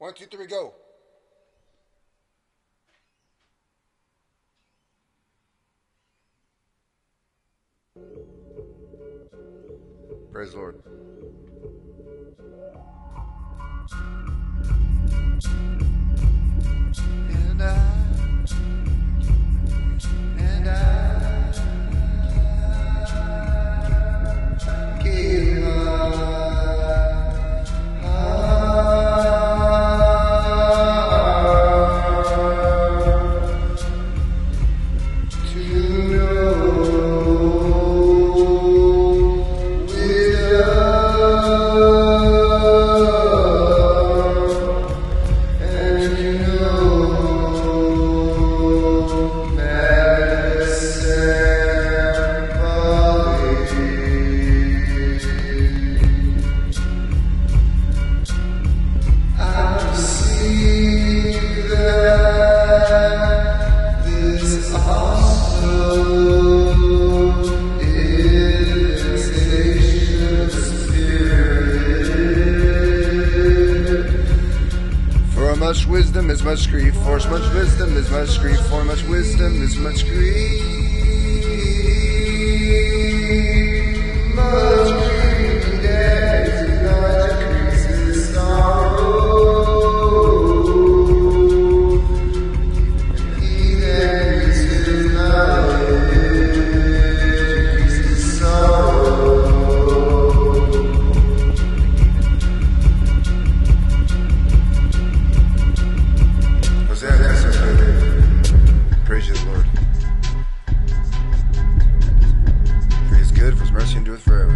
One, two, three, go. Praise the Lord. Much wisdom is much grief, for much wisdom is much grief, for much wisdom is much grief. person do it forever.